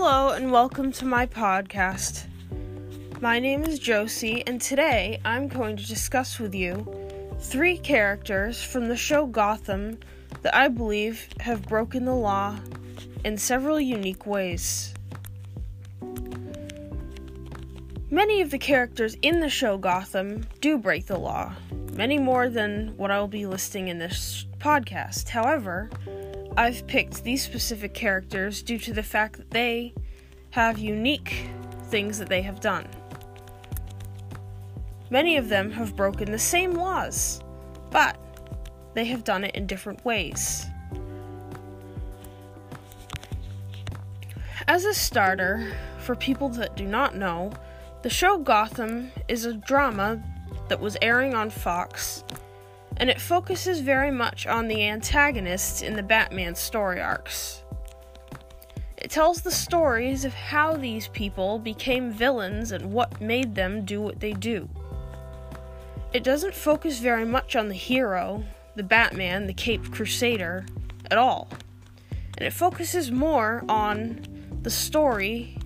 Hello, and welcome to my podcast. My name is Josie, and today I'm going to discuss with you three characters from the show Gotham that I believe have broken the law in several unique ways. Many of the characters in the show Gotham do break the law, many more than what I will be listing in this podcast. However, I've picked these specific characters due to the fact that they have unique things that they have done. Many of them have broken the same laws, but they have done it in different ways. As a starter, for people that do not know, the show Gotham is a drama that was airing on Fox, and it focuses very much on the antagonists in the Batman story arcs. It tells the stories of how these people became villains and what made them do what they do. It doesn't focus very much on the hero, the Batman, the Caped Crusader, at all. And it focuses more on the story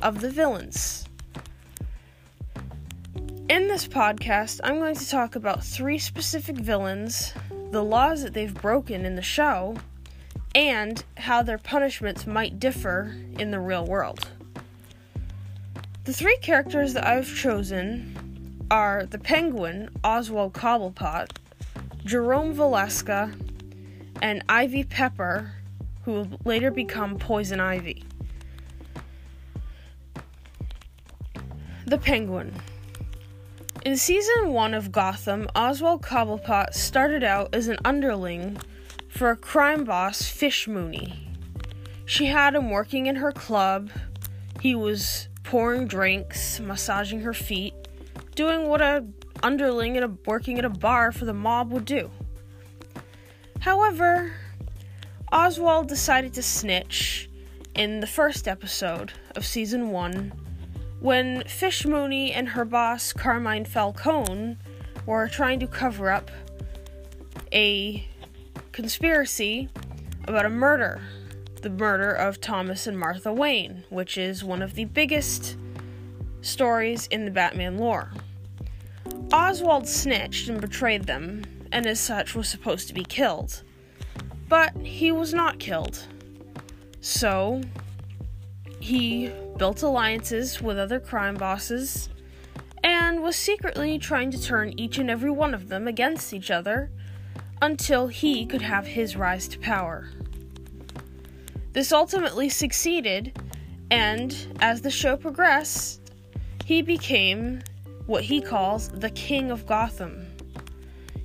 of the villains. In this podcast, I'm going to talk about three specific villains, the laws that they've broken in the show, and how their punishments might differ in the real world. The three characters that I've chosen are the Penguin, Oswald Cobblepot, Jerome Valeska, and Ivy Pepper, who will later become Poison Ivy. The Penguin. In season one of Gotham, Oswald Cobblepot started out as an underling for a crime boss, Fish Mooney. She had him working in her club. He was pouring drinks, massaging her feet, doing what a underling at a, working at a bar for the mob would do. However, Oswald decided to snitch in the first episode of season one when Fish Mooney and her boss, Carmine Falcone, were trying to cover up a conspiracy about a murder the murder of Thomas and Martha Wayne, which is one of the biggest stories in the Batman lore. Oswald snitched and betrayed them, and as such was supposed to be killed. But he was not killed. So, he built alliances with other crime bosses, and was secretly trying to turn each and every one of them against each other until he could have his rise to power. This ultimately succeeded, and as the show progressed, he became what he calls the King of Gotham.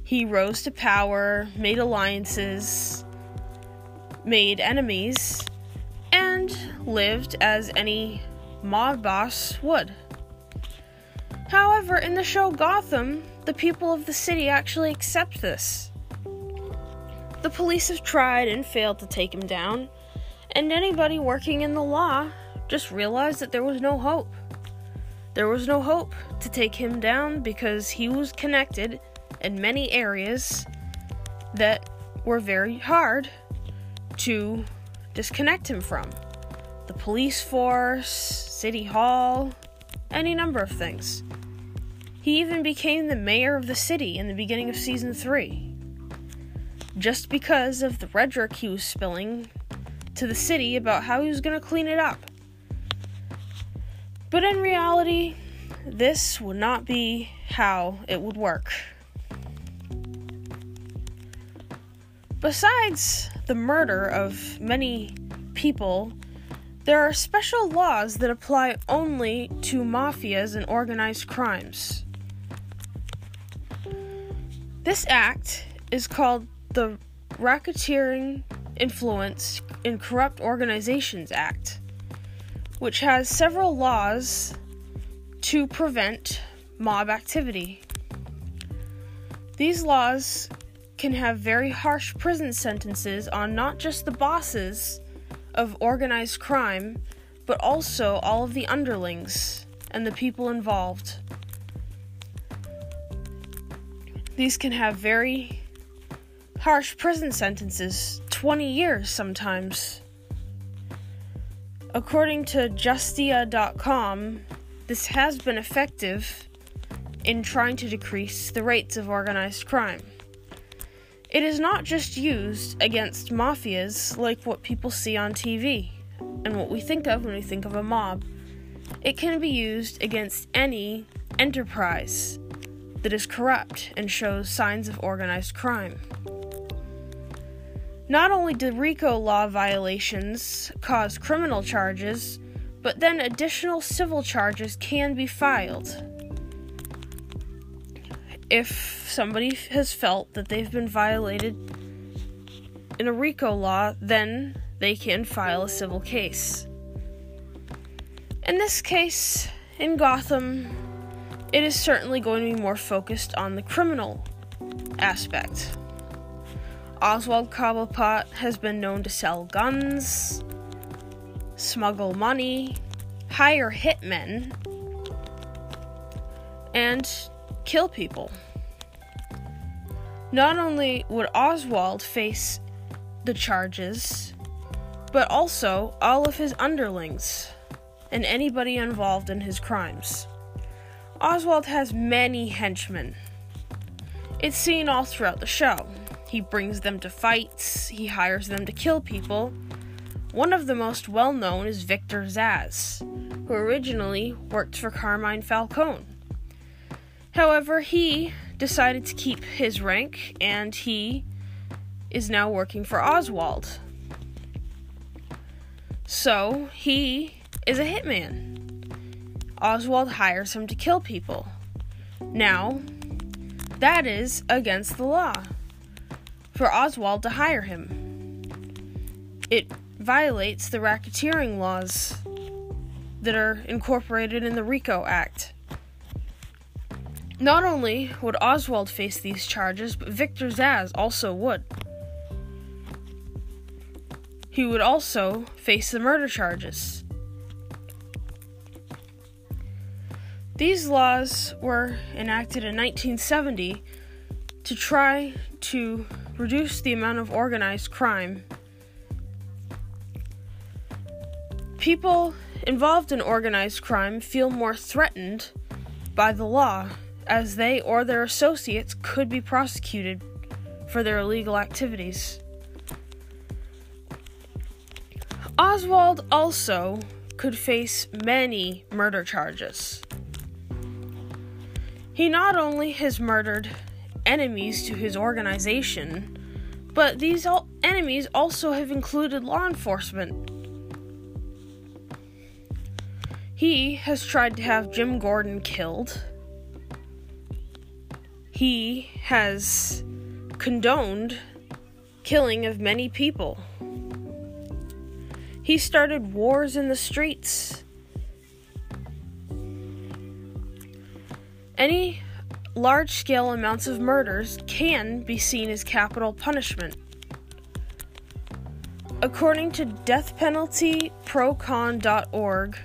He rose to power, made alliances, made enemies, lived as any mob boss would. However, in the show Gotham, the people of the city actually accept this. The police have tried and failed to take him down, and anybody working in the law just realized that there was no hope. There was no hope to take him down because he was connected in many areas that were very hard to disconnect him from the police force, city hall, any number of things. He even became the mayor of the city in the beginning of season 3. Just because of the rhetoric he was spilling to the city about how he was going to clean it up. But in reality, this would not be how it would work. Besides the murder of many people, there are special laws that apply only to mafias and organized crimes. This act is called the Racketeering Influence in Corrupt Organizations Act, which has several laws to prevent mob activity. These laws can have very harsh prison sentences on not just the bosses of organized crime, but also all of the underlings and the people involved. These can have very harsh prison sentences 20 years sometimes. According to Justia.com, this has been effective in trying to decrease the rates of organized crime. It is not just used against mafias like what people see on TV and what we think of when we think of a mob. It can be used against any enterprise that is corrupt and shows signs of organized crime. Not only do RICO law violations cause criminal charges, but then additional civil charges can be filed. If somebody has felt that they've been violated in a RICO law, then they can file a civil case. In this case, in Gotham, it is certainly going to be more focused on the criminal aspect. Oswald Cobblepot has been known to sell guns, smuggle money, hire hitmen, and kill people. Not only would Oswald face the charges, but also all of his underlings and anybody involved in his crimes. Oswald has many henchmen. It's seen all throughout the show. He brings them to fights, he hires them to kill people. One of the most well known is Victor Zsasz, who originally worked for Carmine Falcone. However, he decided to keep his rank and he is now working for Oswald. So, he is a hitman. Oswald hires him to kill people. Now, that is against the law for Oswald to hire him. It violates the racketeering laws that are incorporated in the RICO Act. Not only would Oswald face these charges, but Victor Zsasz also would. He would also face the murder charges. These laws were enacted in 1970 to try to reduce the amount of organized crime. People involved in organized crime feel more threatened by the law as they or their associates could be prosecuted for their illegal activities. Oswald also could face many murder charges. He not only has murdered enemies to his organization, but these al- enemies also have included law enforcement. He has tried to have Jim Gordon killed. He has condoned killing of many people. He started wars in the streets. Any large scale amounts of murders can be seen as capital punishment. According to deathpenaltyprocon.org,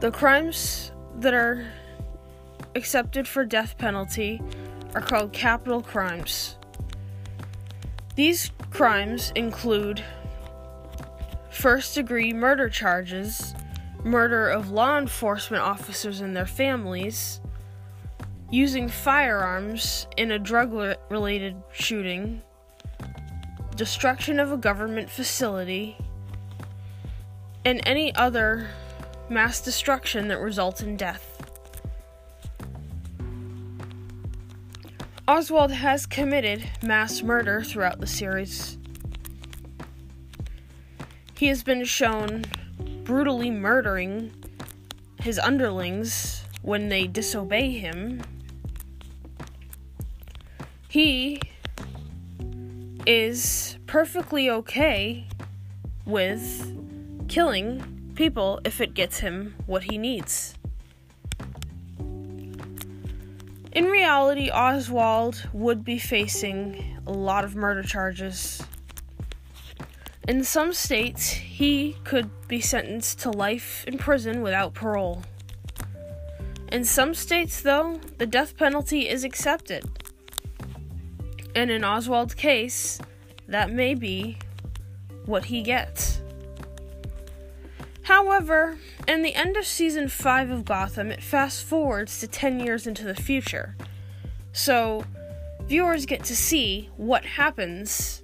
the crimes that are accepted for death penalty are called capital crimes. These crimes include first degree murder charges, murder of law enforcement officers and their families, using firearms in a drug related shooting, destruction of a government facility, and any other mass destruction that results in death. Oswald has committed mass murder throughout the series. He has been shown brutally murdering his underlings when they disobey him he is perfectly okay with killing people if it gets him what he needs. In reality, Oswald would be facing a lot of murder charges. In some states, he could be sentenced to life in prison without parole. In some states, though, the death penalty is accepted. And in Oswald's case, that may be what he gets. However, in the end of season 5 of Gotham, it fast forwards to 10 years into the future. So, viewers get to see what happens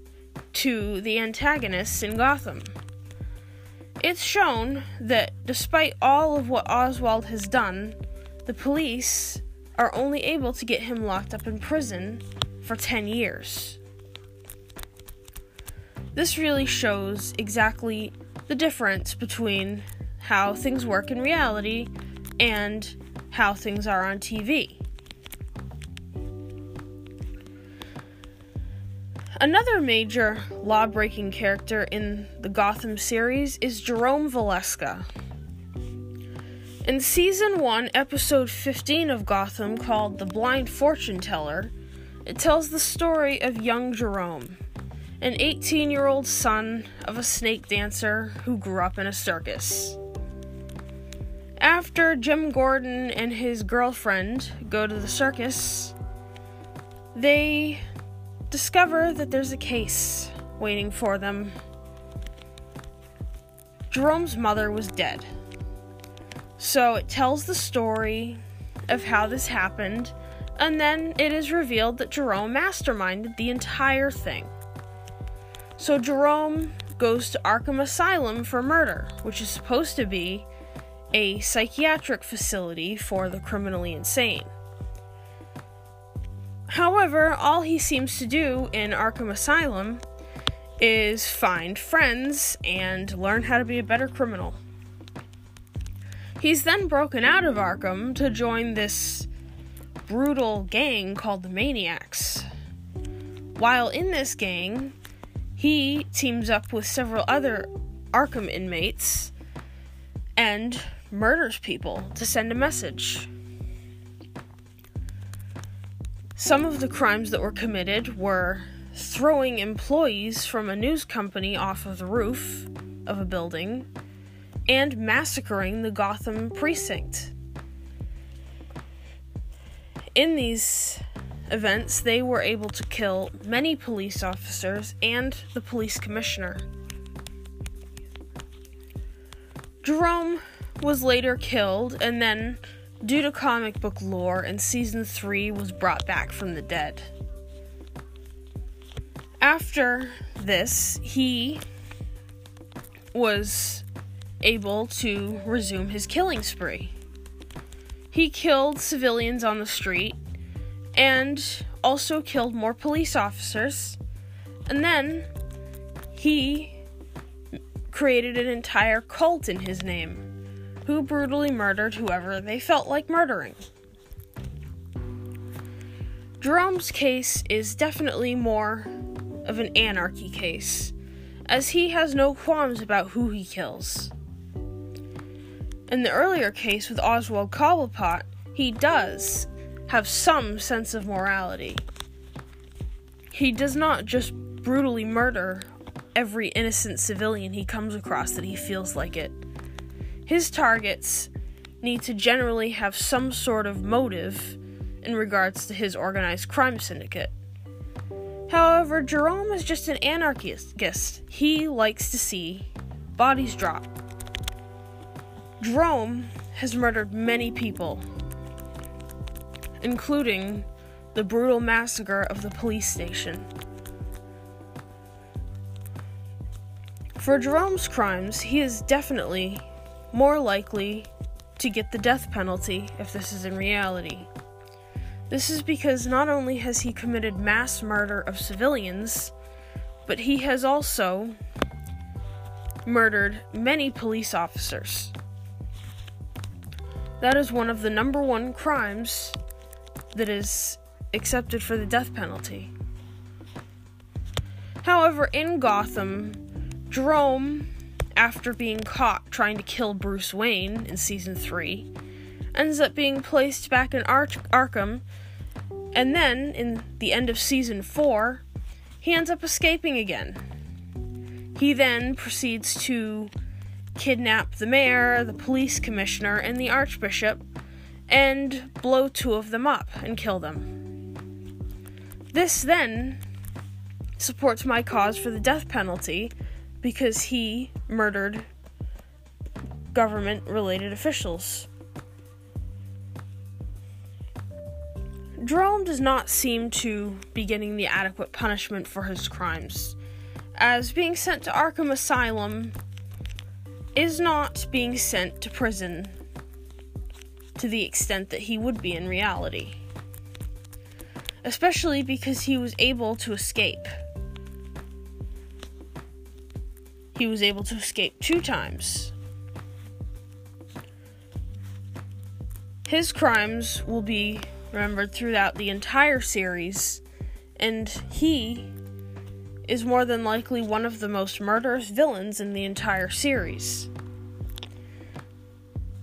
to the antagonists in Gotham. It's shown that despite all of what Oswald has done, the police are only able to get him locked up in prison for 10 years. This really shows exactly the difference between how things work in reality and how things are on TV. Another major law breaking character in the Gotham series is Jerome Valeska. In season 1, episode 15 of Gotham, called The Blind Fortune Teller, it tells the story of young Jerome, an 18 year old son of a snake dancer who grew up in a circus. After Jim Gordon and his girlfriend go to the circus, they discover that there's a case waiting for them. Jerome's mother was dead. So it tells the story of how this happened, and then it is revealed that Jerome masterminded the entire thing. So Jerome goes to Arkham Asylum for murder, which is supposed to be a psychiatric facility for the criminally insane. However, all he seems to do in Arkham Asylum is find friends and learn how to be a better criminal. He's then broken out of Arkham to join this brutal gang called the Maniacs. While in this gang, he teams up with several other Arkham inmates and murders people to send a message. Some of the crimes that were committed were throwing employees from a news company off of the roof of a building and massacring the Gotham precinct. In these events, they were able to kill many police officers and the police commissioner. Jerome was later killed and then due to comic book lore, in season 3 was brought back from the dead. After this, he was able to resume his killing spree. He killed civilians on the street and also killed more police officers. And then he created an entire cult in his name who brutally murdered whoever they felt like murdering. Jerome's case is definitely more of an anarchy case, as he has no qualms about who he kills. In the earlier case with Oswald Cobblepot, he does have some sense of morality. He does not just brutally murder every innocent civilian he comes across that he feels like it. His targets need to generally have some sort of motive in regards to his organized crime syndicate. However, Jerome is just an anarchist. He likes to see bodies drop. Jerome has murdered many people, including the brutal massacre of the police station. For Jerome's crimes, he is definitely more likely to get the death penalty if this is in reality. This is because not only has he committed mass murder of civilians, but he has also murdered many police officers. That is one of the number one crimes that is accepted for the death penalty. However, in Gotham, Jerome after being caught trying to kill Bruce Wayne in season 3, ends up being placed back in Ar- Arkham, and then in the end of season 4, he ends up escaping again. He then proceeds to kidnap the mayor, the police commissioner, and the archbishop, and blow two of them up and kill them. This then supports my cause for the death penalty because he murdered government related officials. Jerome does not seem to be getting the adequate punishment for his crimes, as being sent to Arkham Asylum is not being sent to prison to the extent that he would be in reality. Especially because he was able to escape. He was able to escape two times. His crimes will be remembered throughout the entire series, and he is more than likely one of the most murderous villains in the entire series.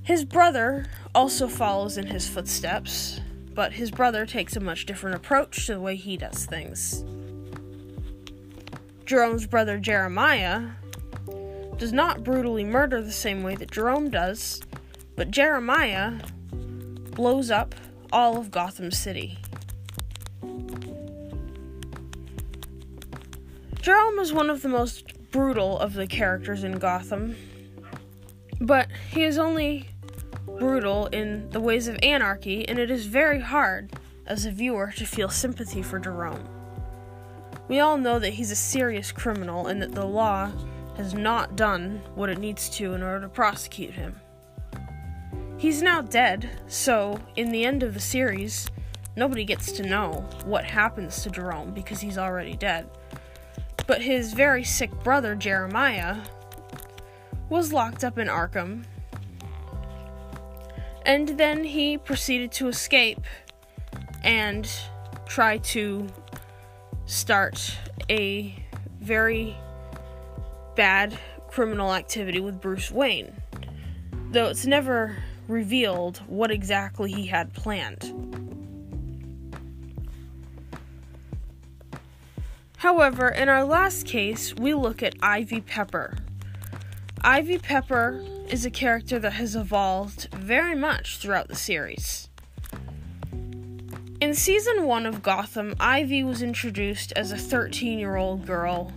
His brother also follows in his footsteps, but his brother takes a much different approach to the way he does things. Jerome's brother Jeremiah does not brutally murder the same way that Jerome does, but Jeremiah blows up all of Gotham City. Jerome is one of the most brutal of the characters in Gotham, but he is only brutal in the ways of anarchy, and it is very hard as a viewer to feel sympathy for Jerome. We all know that he's a serious criminal and that the law has not done what it needs to in order to prosecute him. He's now dead, so in the end of the series, nobody gets to know what happens to Jerome because he's already dead. But his very sick brother, Jeremiah, was locked up in Arkham. And then he proceeded to escape and try to start a very bad criminal activity with Bruce Wayne. Though it's never revealed what exactly he had planned. However, in our last case, we look at Ivy Pepper. Ivy Pepper is a character that has evolved very much throughout the series. In season 1 of Gotham, Ivy was introduced as a 13 year old girl.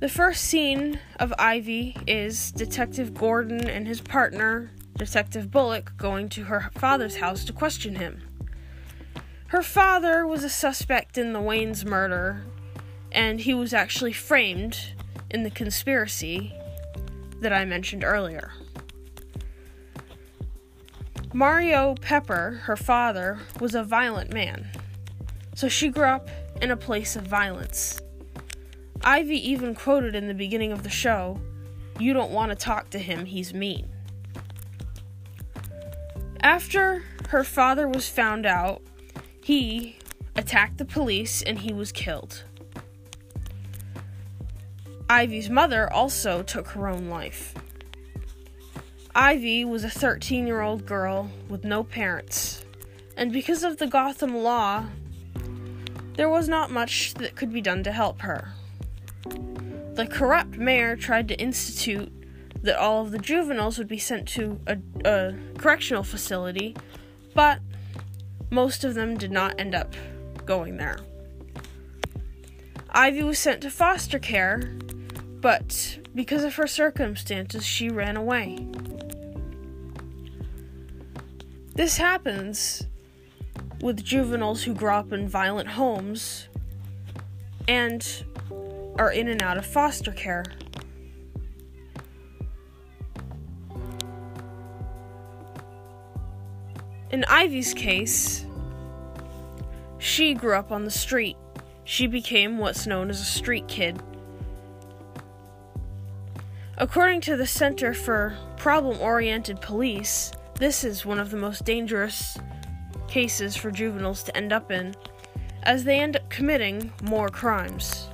The first scene of Ivy is Detective Gordon and his partner, Detective Bullock, going to her father's house to question him. Her father was a suspect in the Wayne's murder, and he was actually framed in the conspiracy that I mentioned earlier. Mario Pepper, her father, was a violent man, so she grew up in a place of violence. Ivy even quoted in the beginning of the show, You don't want to talk to him, he's mean. After her father was found out, he attacked the police and he was killed. Ivy's mother also took her own life. Ivy was a 13 year old girl with no parents, and because of the Gotham law, there was not much that could be done to help her. The corrupt mayor tried to institute that all of the juveniles would be sent to a, a correctional facility, but most of them did not end up going there. Ivy was sent to foster care, but because of her circumstances, she ran away. This happens with juveniles who grow up in violent homes and are in and out of foster care. In Ivy's case, she grew up on the street. She became what's known as a street kid. According to the Center for Problem Oriented Police, this is one of the most dangerous cases for juveniles to end up in, as they end up committing more crimes.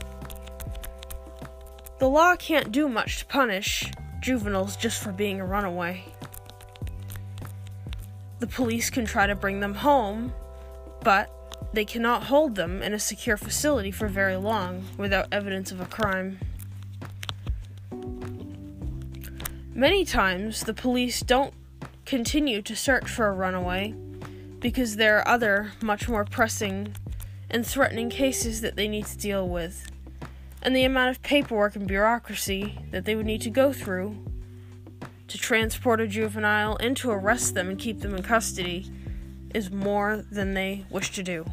The law can't do much to punish juveniles just for being a runaway. The police can try to bring them home, but they cannot hold them in a secure facility for very long without evidence of a crime. Many times, the police don't continue to search for a runaway because there are other, much more pressing and threatening cases that they need to deal with, and the amount of paperwork and bureaucracy that they would need to go through to transport a juvenile and to arrest them and keep them in custody is more than they wish to do.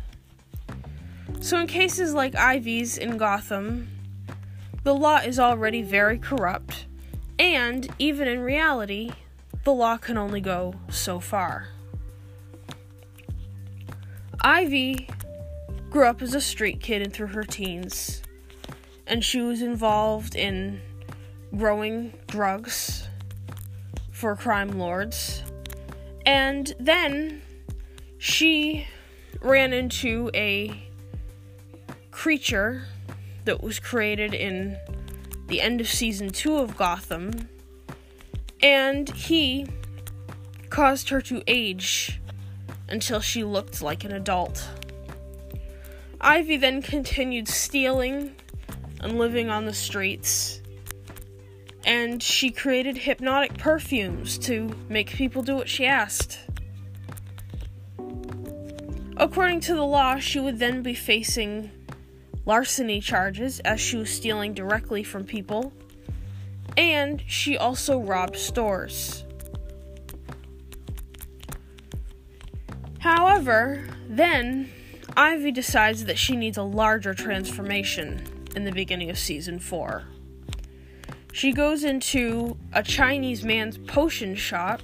So, in cases like Ivy's in Gotham, the law is already very corrupt, and even in reality, the law can only go so far. Ivy grew up as a street kid and through her teens, and she was involved in growing drugs for crime lords. And then she ran into a creature that was created in the end of season two of Gotham, and he caused her to age until she looked like an adult. Ivy then continued stealing and living on the streets, and she created hypnotic perfumes to make people do what she asked. According to the law, she would then be facing larceny charges as she was stealing directly from people, and she also robbed stores. However, then Ivy decides that she needs a larger transformation in the beginning of season 4. She goes into a Chinese man's potion shop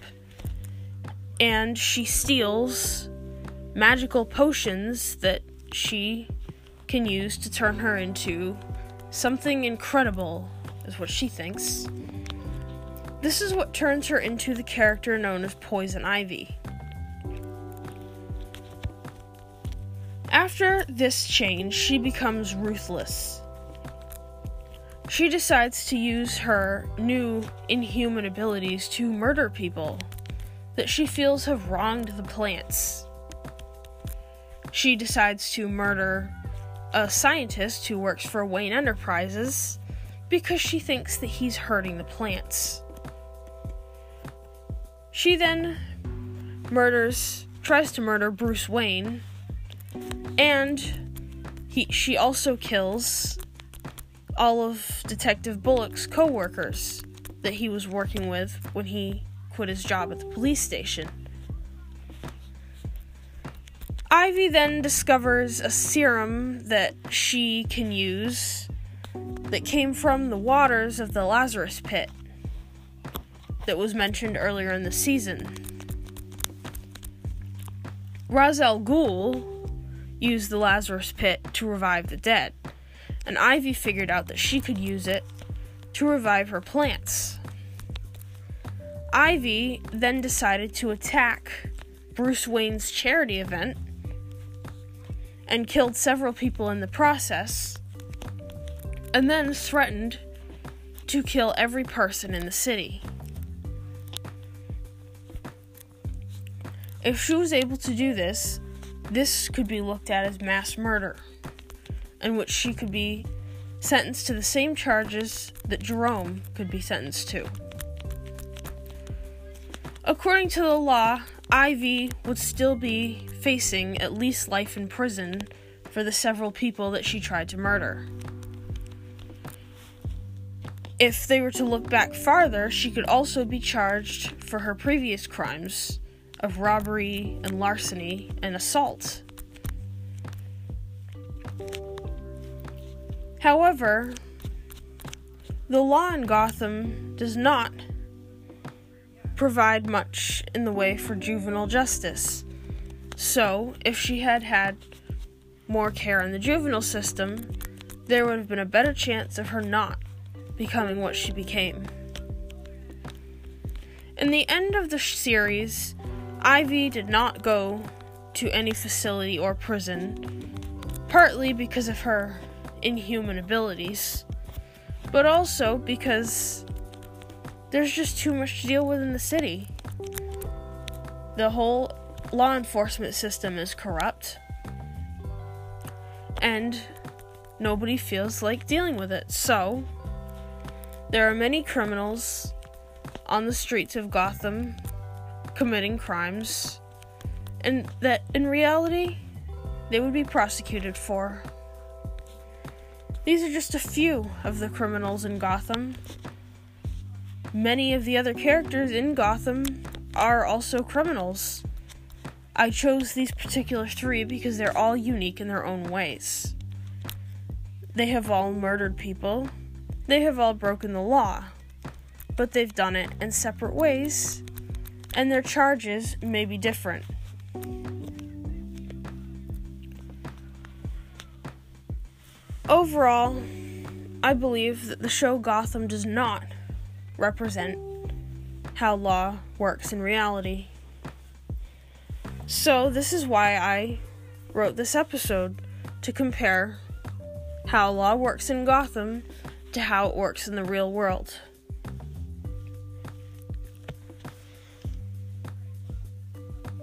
and she steals magical potions that she can use to turn her into something incredible, is what she thinks. This is what turns her into the character known as Poison Ivy. After this change, she becomes ruthless. She decides to use her new inhuman abilities to murder people that she feels have wronged the plants. She decides to murder a scientist who works for Wayne Enterprises because she thinks that he's hurting the plants. She then murders, tries to murder Bruce Wayne, and he, she also kills all of Detective Bullock's co workers that he was working with when he quit his job at the police station. Ivy then discovers a serum that she can use that came from the waters of the Lazarus pit that was mentioned earlier in the season. Ra's al Ghul used the Lazarus pit to revive the dead, and Ivy figured out that she could use it to revive her plants. Ivy then decided to attack Bruce Wayne's charity event and killed several people in the process, and then threatened to kill every person in the city. If she was able to do this, this could be looked at as mass murder, in which she could be sentenced to the same charges that Jerome could be sentenced to. According to the law, Ivy would still be facing at least life in prison for the several people that she tried to murder. If they were to look back farther, she could also be charged for her previous crimes of robbery and larceny and assault. However, the law in Gotham does not provide much in the way for juvenile justice. So, if she had had more care in the juvenile system, there would have been a better chance of her not becoming what she became. In the end of the series, Ivy did not go to any facility or prison, partly because of her inhuman abilities, but also because there's just too much to deal with in the city. The whole law enforcement system is corrupt, and nobody feels like dealing with it. So, there are many criminals on the streets of Gotham committing crimes, and that in reality, they would be prosecuted for. These are just a few of the criminals in Gotham many of the other characters in Gotham are also criminals. I chose these particular three because they're all unique in their own ways. They have all murdered people, they have all broken the law, but they've done it in separate ways, and their charges may be different. Overall, I believe that the show Gotham does not represent how law works in reality. So, this is why I wrote this episode to compare how law works in Gotham to how it works in the real world.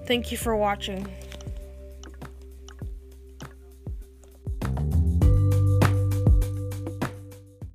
Thank you for watching.